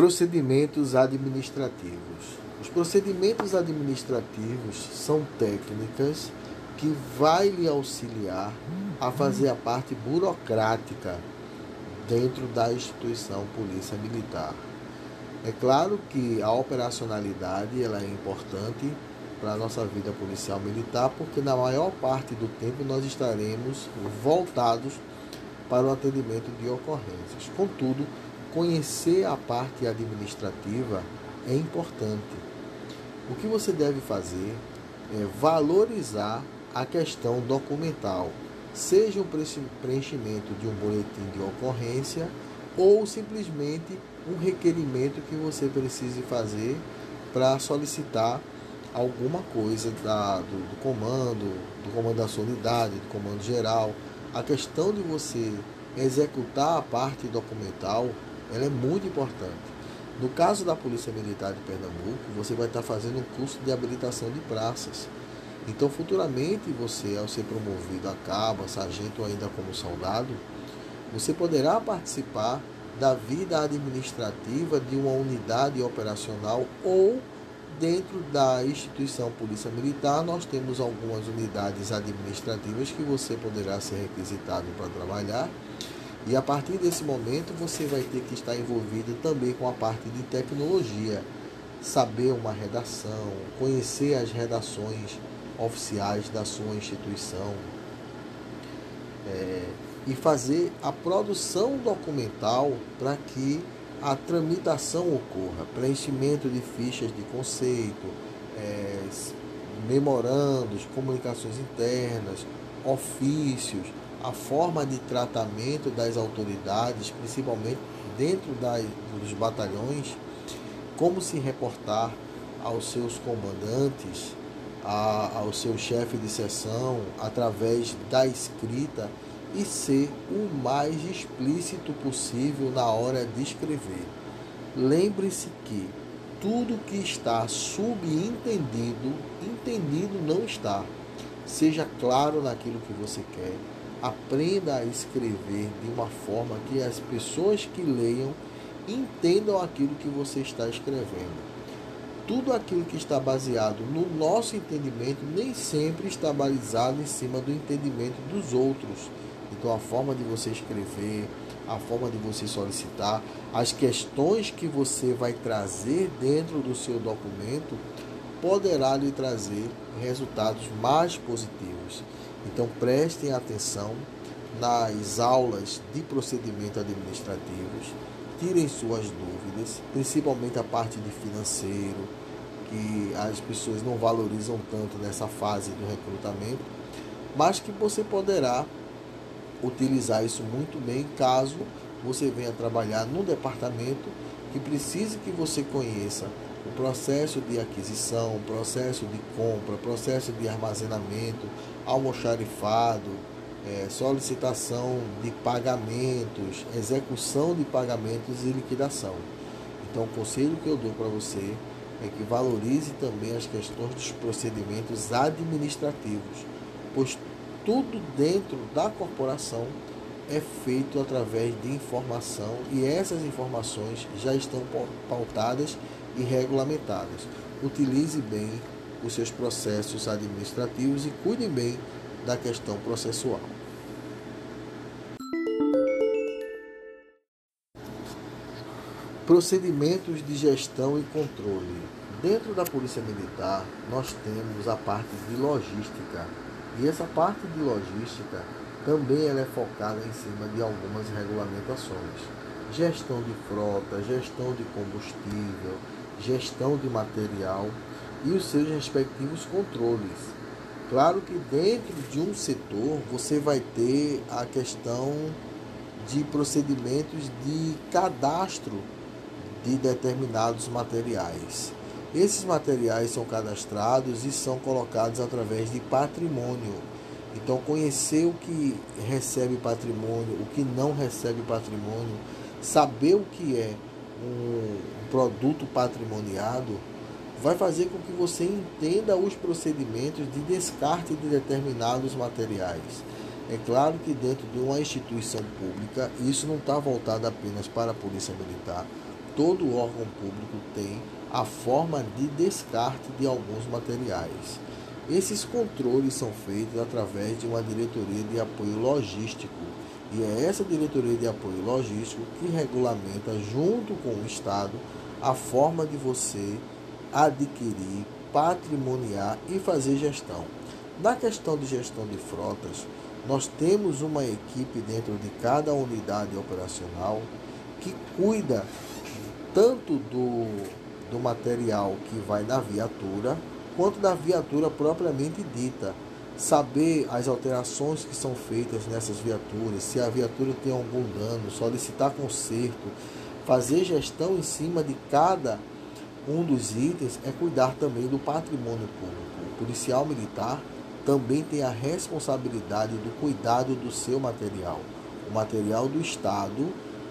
Procedimentos administrativos. Os procedimentos administrativos são técnicas que vai lhe auxiliar a fazer a parte burocrática dentro da instituição Polícia Militar. É claro que a operacionalidade ela é importante para a nossa vida policial militar, porque na maior parte do tempo nós estaremos voltados para o atendimento de ocorrências. Contudo, conhecer a parte administrativa é importante. O que você deve fazer é valorizar a questão documental, seja o preenchimento de um boletim de ocorrência ou simplesmente um requerimento que você precise fazer para solicitar alguma coisa da, do, do, comando, do comando da sua unidade, do comando geral. A questão de você executar a parte documental ela é muito importante. No caso da Polícia Militar de Pernambuco, você vai estar fazendo um curso de habilitação de praças. Então, futuramente, você, ao ser promovido a cabo, a sargento ou ainda como soldado, você poderá participar da vida administrativa de uma unidade operacional ou dentro da instituição Polícia Militar, nós temos algumas unidades administrativas que você poderá ser requisitado para trabalhar e a partir desse momento você vai ter que estar envolvido também com a parte de tecnologia, saber uma redação, conhecer as redações oficiais da sua instituição é, e fazer a produção documental para que a tramitação ocorra, preenchimento de fichas de conceito, é, memorandos, comunicações internas, ofícios, a forma de tratamento das autoridades, principalmente dentro das, dos batalhões, como se reportar aos seus comandantes, a, ao seu chefe de seção, através da escrita e ser o mais explícito possível na hora de escrever. Lembre-se que tudo que está subentendido, entendido não está. Seja claro naquilo que você quer Aprenda a escrever de uma forma que as pessoas que leiam entendam aquilo que você está escrevendo. Tudo aquilo que está baseado no nosso entendimento nem sempre está balizado em cima do entendimento dos outros. Então, a forma de você escrever, a forma de você solicitar, as questões que você vai trazer dentro do seu documento poderá lhe trazer resultados mais positivos. Então prestem atenção nas aulas de procedimento administrativos, tirem suas dúvidas, principalmente a parte de financeiro, que as pessoas não valorizam tanto nessa fase do recrutamento, mas que você poderá utilizar isso muito bem caso você venha trabalhar num departamento que precise que você conheça o processo de aquisição, processo de compra, processo de armazenamento, almoxarifado, é, solicitação de pagamentos, execução de pagamentos e liquidação. Então, o conselho que eu dou para você é que valorize também as questões dos procedimentos administrativos, pois tudo dentro da corporação é feito através de informação e essas informações já estão pautadas e regulamentadas. Utilize bem os seus processos administrativos e cuide bem da questão processual. Procedimentos de gestão e controle. Dentro da Polícia Militar, nós temos a parte de logística. E essa parte de logística também ela é focada em cima de algumas regulamentações. Gestão de frota, gestão de combustível, gestão de material e os seus respectivos controles. Claro que dentro de um setor você vai ter a questão de procedimentos de cadastro de determinados materiais. Esses materiais são cadastrados e são colocados através de patrimônio. Então, conhecer o que recebe patrimônio, o que não recebe patrimônio, saber o que é um produto patrimoniado, vai fazer com que você entenda os procedimentos de descarte de determinados materiais. É claro que dentro de uma instituição pública, isso não está voltado apenas para a Polícia Militar, todo órgão público tem a forma de descarte de alguns materiais. Esses controles são feitos através de uma diretoria de apoio logístico, e é essa diretoria de apoio logístico que regulamenta, junto com o Estado, a forma de você adquirir, patrimoniar e fazer gestão. Na questão de gestão de frotas, nós temos uma equipe dentro de cada unidade operacional que cuida tanto do, do material que vai na viatura, quanto da viatura propriamente dita. Saber as alterações que são feitas nessas viaturas, se a viatura tem algum dano, solicitar conserto, fazer gestão em cima de cada um dos itens é cuidar também do patrimônio público. O policial militar também tem a responsabilidade do cuidado do seu material. O material do Estado,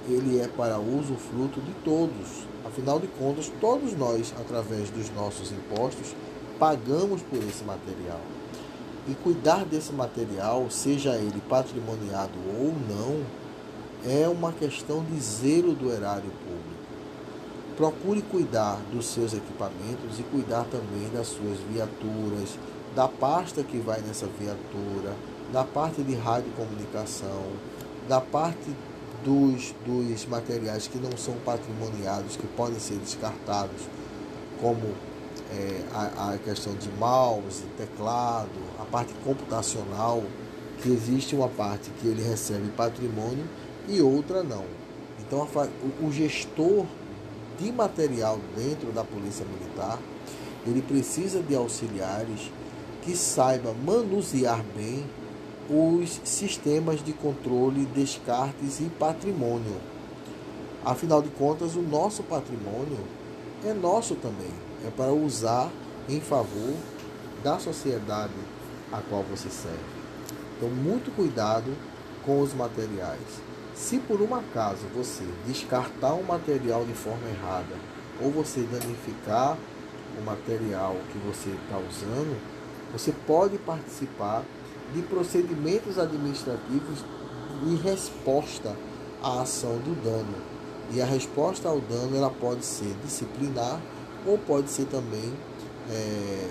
ele é para uso fruto de todos. Afinal de contas, todos nós, através dos nossos impostos, pagamos por esse material. E cuidar desse material, seja ele patrimoniado ou não, é uma questão de zelo do erário público. Procure cuidar dos seus equipamentos e cuidar também das suas viaturas, da pasta que vai nessa viatura, da parte de radiocomunicação, da parte dos, dos materiais que não são patrimoniados, que podem ser descartados, como é, a, a questão de mouse, teclado, a parte computacional, que existe uma parte que ele recebe patrimônio e outra não. Então, a, o gestor de material dentro da Polícia Militar, ele precisa de auxiliares que saiba manusear bem os sistemas de controle, descartes e patrimônio. Afinal de contas, o nosso patrimônio é nosso também, é para usar em favor da sociedade a qual você serve. Então, muito cuidado com os materiais. Se por um acaso você descartar um material de forma errada ou você danificar o material que você está usando, você pode participar de procedimentos administrativos em resposta à ação do dano. E a resposta ao dano ela pode ser disciplinar ou pode ser também é,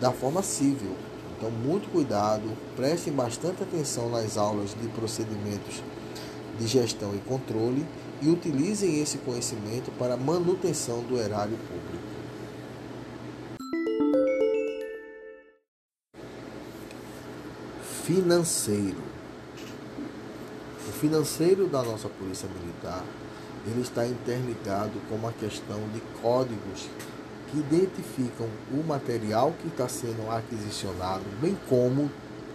da forma civil. Então, muito cuidado, prestem bastante atenção nas aulas de procedimentos de gestão e controle e utilizem esse conhecimento para manutenção do erário público. Financeiro. O financeiro da nossa Polícia Militar ele está interligado com uma questão de códigos que identificam o material que está sendo aquisicionado, bem como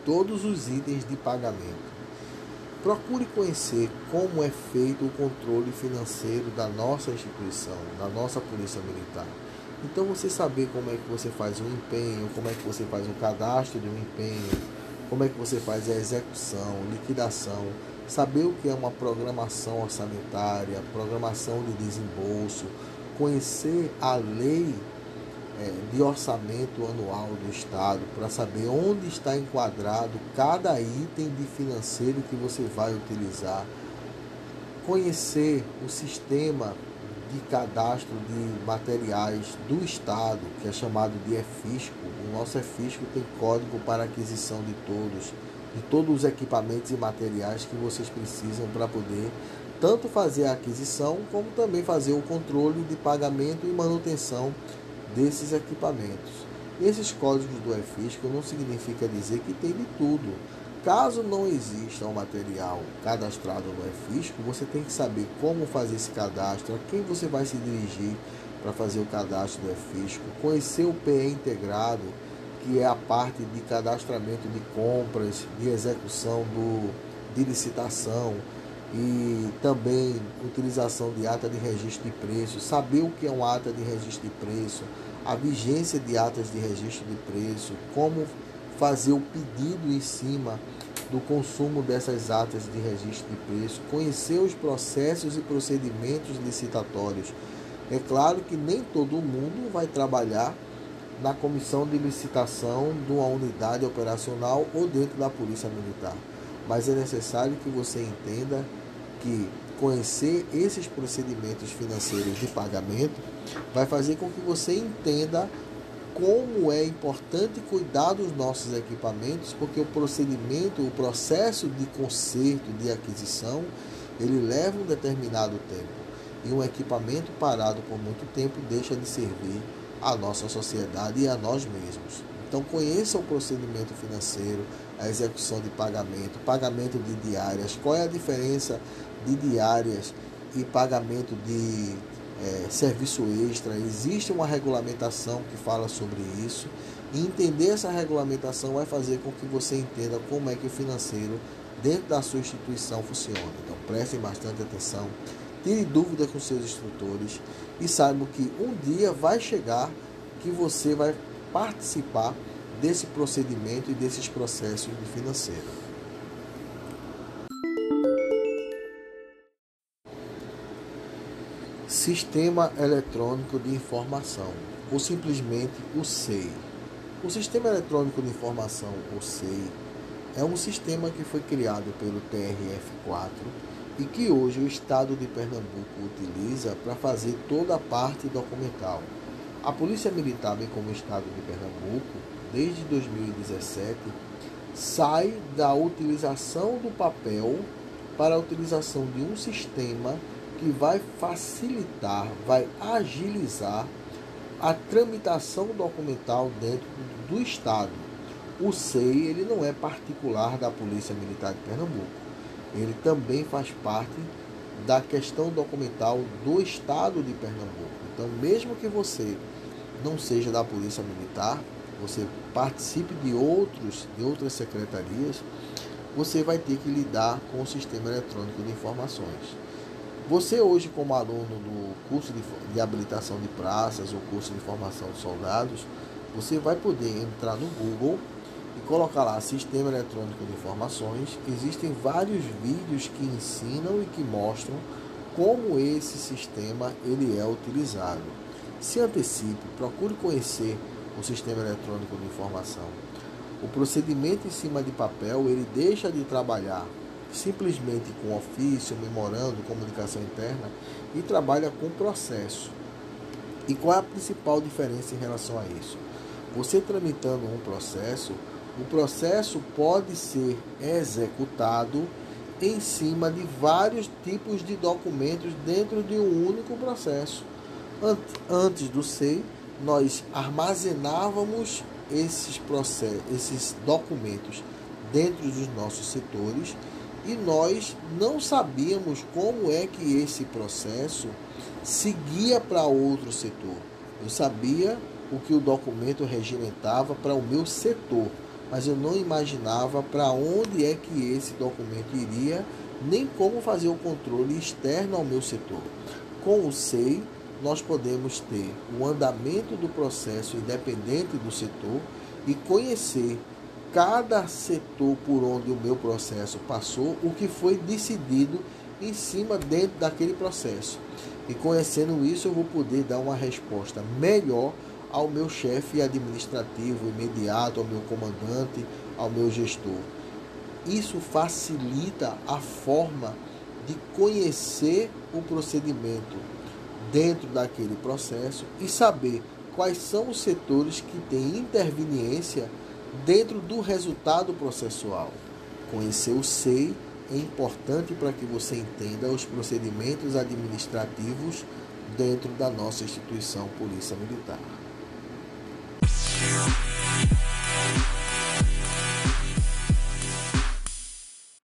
todos os itens de pagamento. Procure conhecer como é feito o controle financeiro da nossa instituição, da nossa Polícia Militar. Então você saber como é que você faz um empenho, como é que você faz o cadastro de um empenho, como é que você faz a execução, liquidação, saber o que é uma programação orçamentária, programação de desembolso, conhecer a lei de orçamento anual do Estado para saber onde está enquadrado cada item de financeiro que você vai utilizar, conhecer o sistema de cadastro de materiais do Estado, que é chamado de EFISCO. O nosso EFISCO tem código para aquisição de todos, de todos os equipamentos e materiais que vocês precisam para poder tanto fazer a aquisição como também fazer o controle de pagamento e manutenção desses equipamentos. Esses códigos do EFISCO não significa dizer que tem de tudo. Caso não exista um material cadastrado no EFISCO, você tem que saber como fazer esse cadastro, a quem você vai se dirigir para fazer o cadastro do EFISCO, conhecer o PE integrado, que é a parte de cadastramento de compras, de execução do, de licitação, e também utilização de ata de registro de preço, saber o que é um ata de registro de preço, a vigência de atas de registro de preço, como fazer o pedido em cima do consumo dessas atas de registro de preço, conhecer os processos e procedimentos licitatórios. É claro que nem todo mundo vai trabalhar na comissão de licitação de uma unidade operacional ou dentro da Polícia Militar, mas é necessário que você entenda que conhecer esses procedimentos financeiros de pagamento vai fazer com que você entenda como é importante cuidar dos nossos equipamentos, porque o procedimento, o processo de conserto, de aquisição, ele leva um determinado tempo. E um equipamento parado por muito tempo deixa de servir à nossa sociedade e a nós mesmos. Então conheça o procedimento financeiro, a execução de pagamento, pagamento de diárias, qual é a diferença de diárias e pagamento de é, serviço extra. Existe uma regulamentação que fala sobre isso. E entender essa regulamentação vai fazer com que você entenda como é que o financeiro dentro da sua instituição funciona. Então prestem bastante atenção, tire dúvidas com seus instrutores e saibam que um dia vai chegar que você vai participar desse procedimento e desses processos de financeiro. Sistema Eletrônico de Informação, ou simplesmente o SEI. O Sistema Eletrônico de Informação, ou SEI, é um sistema que foi criado pelo TRF4 e que hoje o Estado de Pernambuco utiliza para fazer toda a parte documental. A Polícia Militar, bem como o Estado de Pernambuco, desde 2017, sai da utilização do papel para a utilização de um sistema que vai facilitar, vai agilizar a tramitação documental dentro do Estado. O SEI ele não é particular da Polícia Militar de Pernambuco. Ele também faz parte da questão documental do Estado de Pernambuco. Então, mesmo que você não seja da Polícia Militar, você participe de outros de outras secretarias, você vai ter que lidar com o sistema eletrônico de informações. Você hoje como aluno do curso de, de habilitação de praças ou curso de formação de soldados, você vai poder entrar no Google e colocar lá Sistema Eletrônico de Informações. Existem vários vídeos que ensinam e que mostram como esse sistema ele é utilizado. Se antecipe, procure conhecer o sistema eletrônico de informação. O procedimento em cima de papel, ele deixa de trabalhar simplesmente com ofício, memorando, comunicação interna e trabalha com processo. E qual é a principal diferença em relação a isso? Você tramitando um processo, o processo pode ser executado em cima de vários tipos de documentos dentro de um único processo. Antes do SEI, nós armazenávamos esses processos, esses documentos dentro dos nossos setores e nós não sabíamos como é que esse processo seguia para outro setor. Eu sabia o que o documento regimentava para o meu setor, mas eu não imaginava para onde é que esse documento iria, nem como fazer o controle externo ao meu setor. Com o SEI, nós podemos ter o andamento do processo independente do setor e conhecer cada setor por onde o meu processo passou, o que foi decidido em cima dentro daquele processo. E conhecendo isso, eu vou poder dar uma resposta melhor ao meu chefe administrativo imediato, ao meu comandante, ao meu gestor. Isso facilita a forma de conhecer o procedimento dentro daquele processo e saber quais são os setores que têm interveniência dentro do resultado processual. Conhecer o SEI é importante para que você entenda os procedimentos administrativos dentro da nossa instituição Polícia Militar.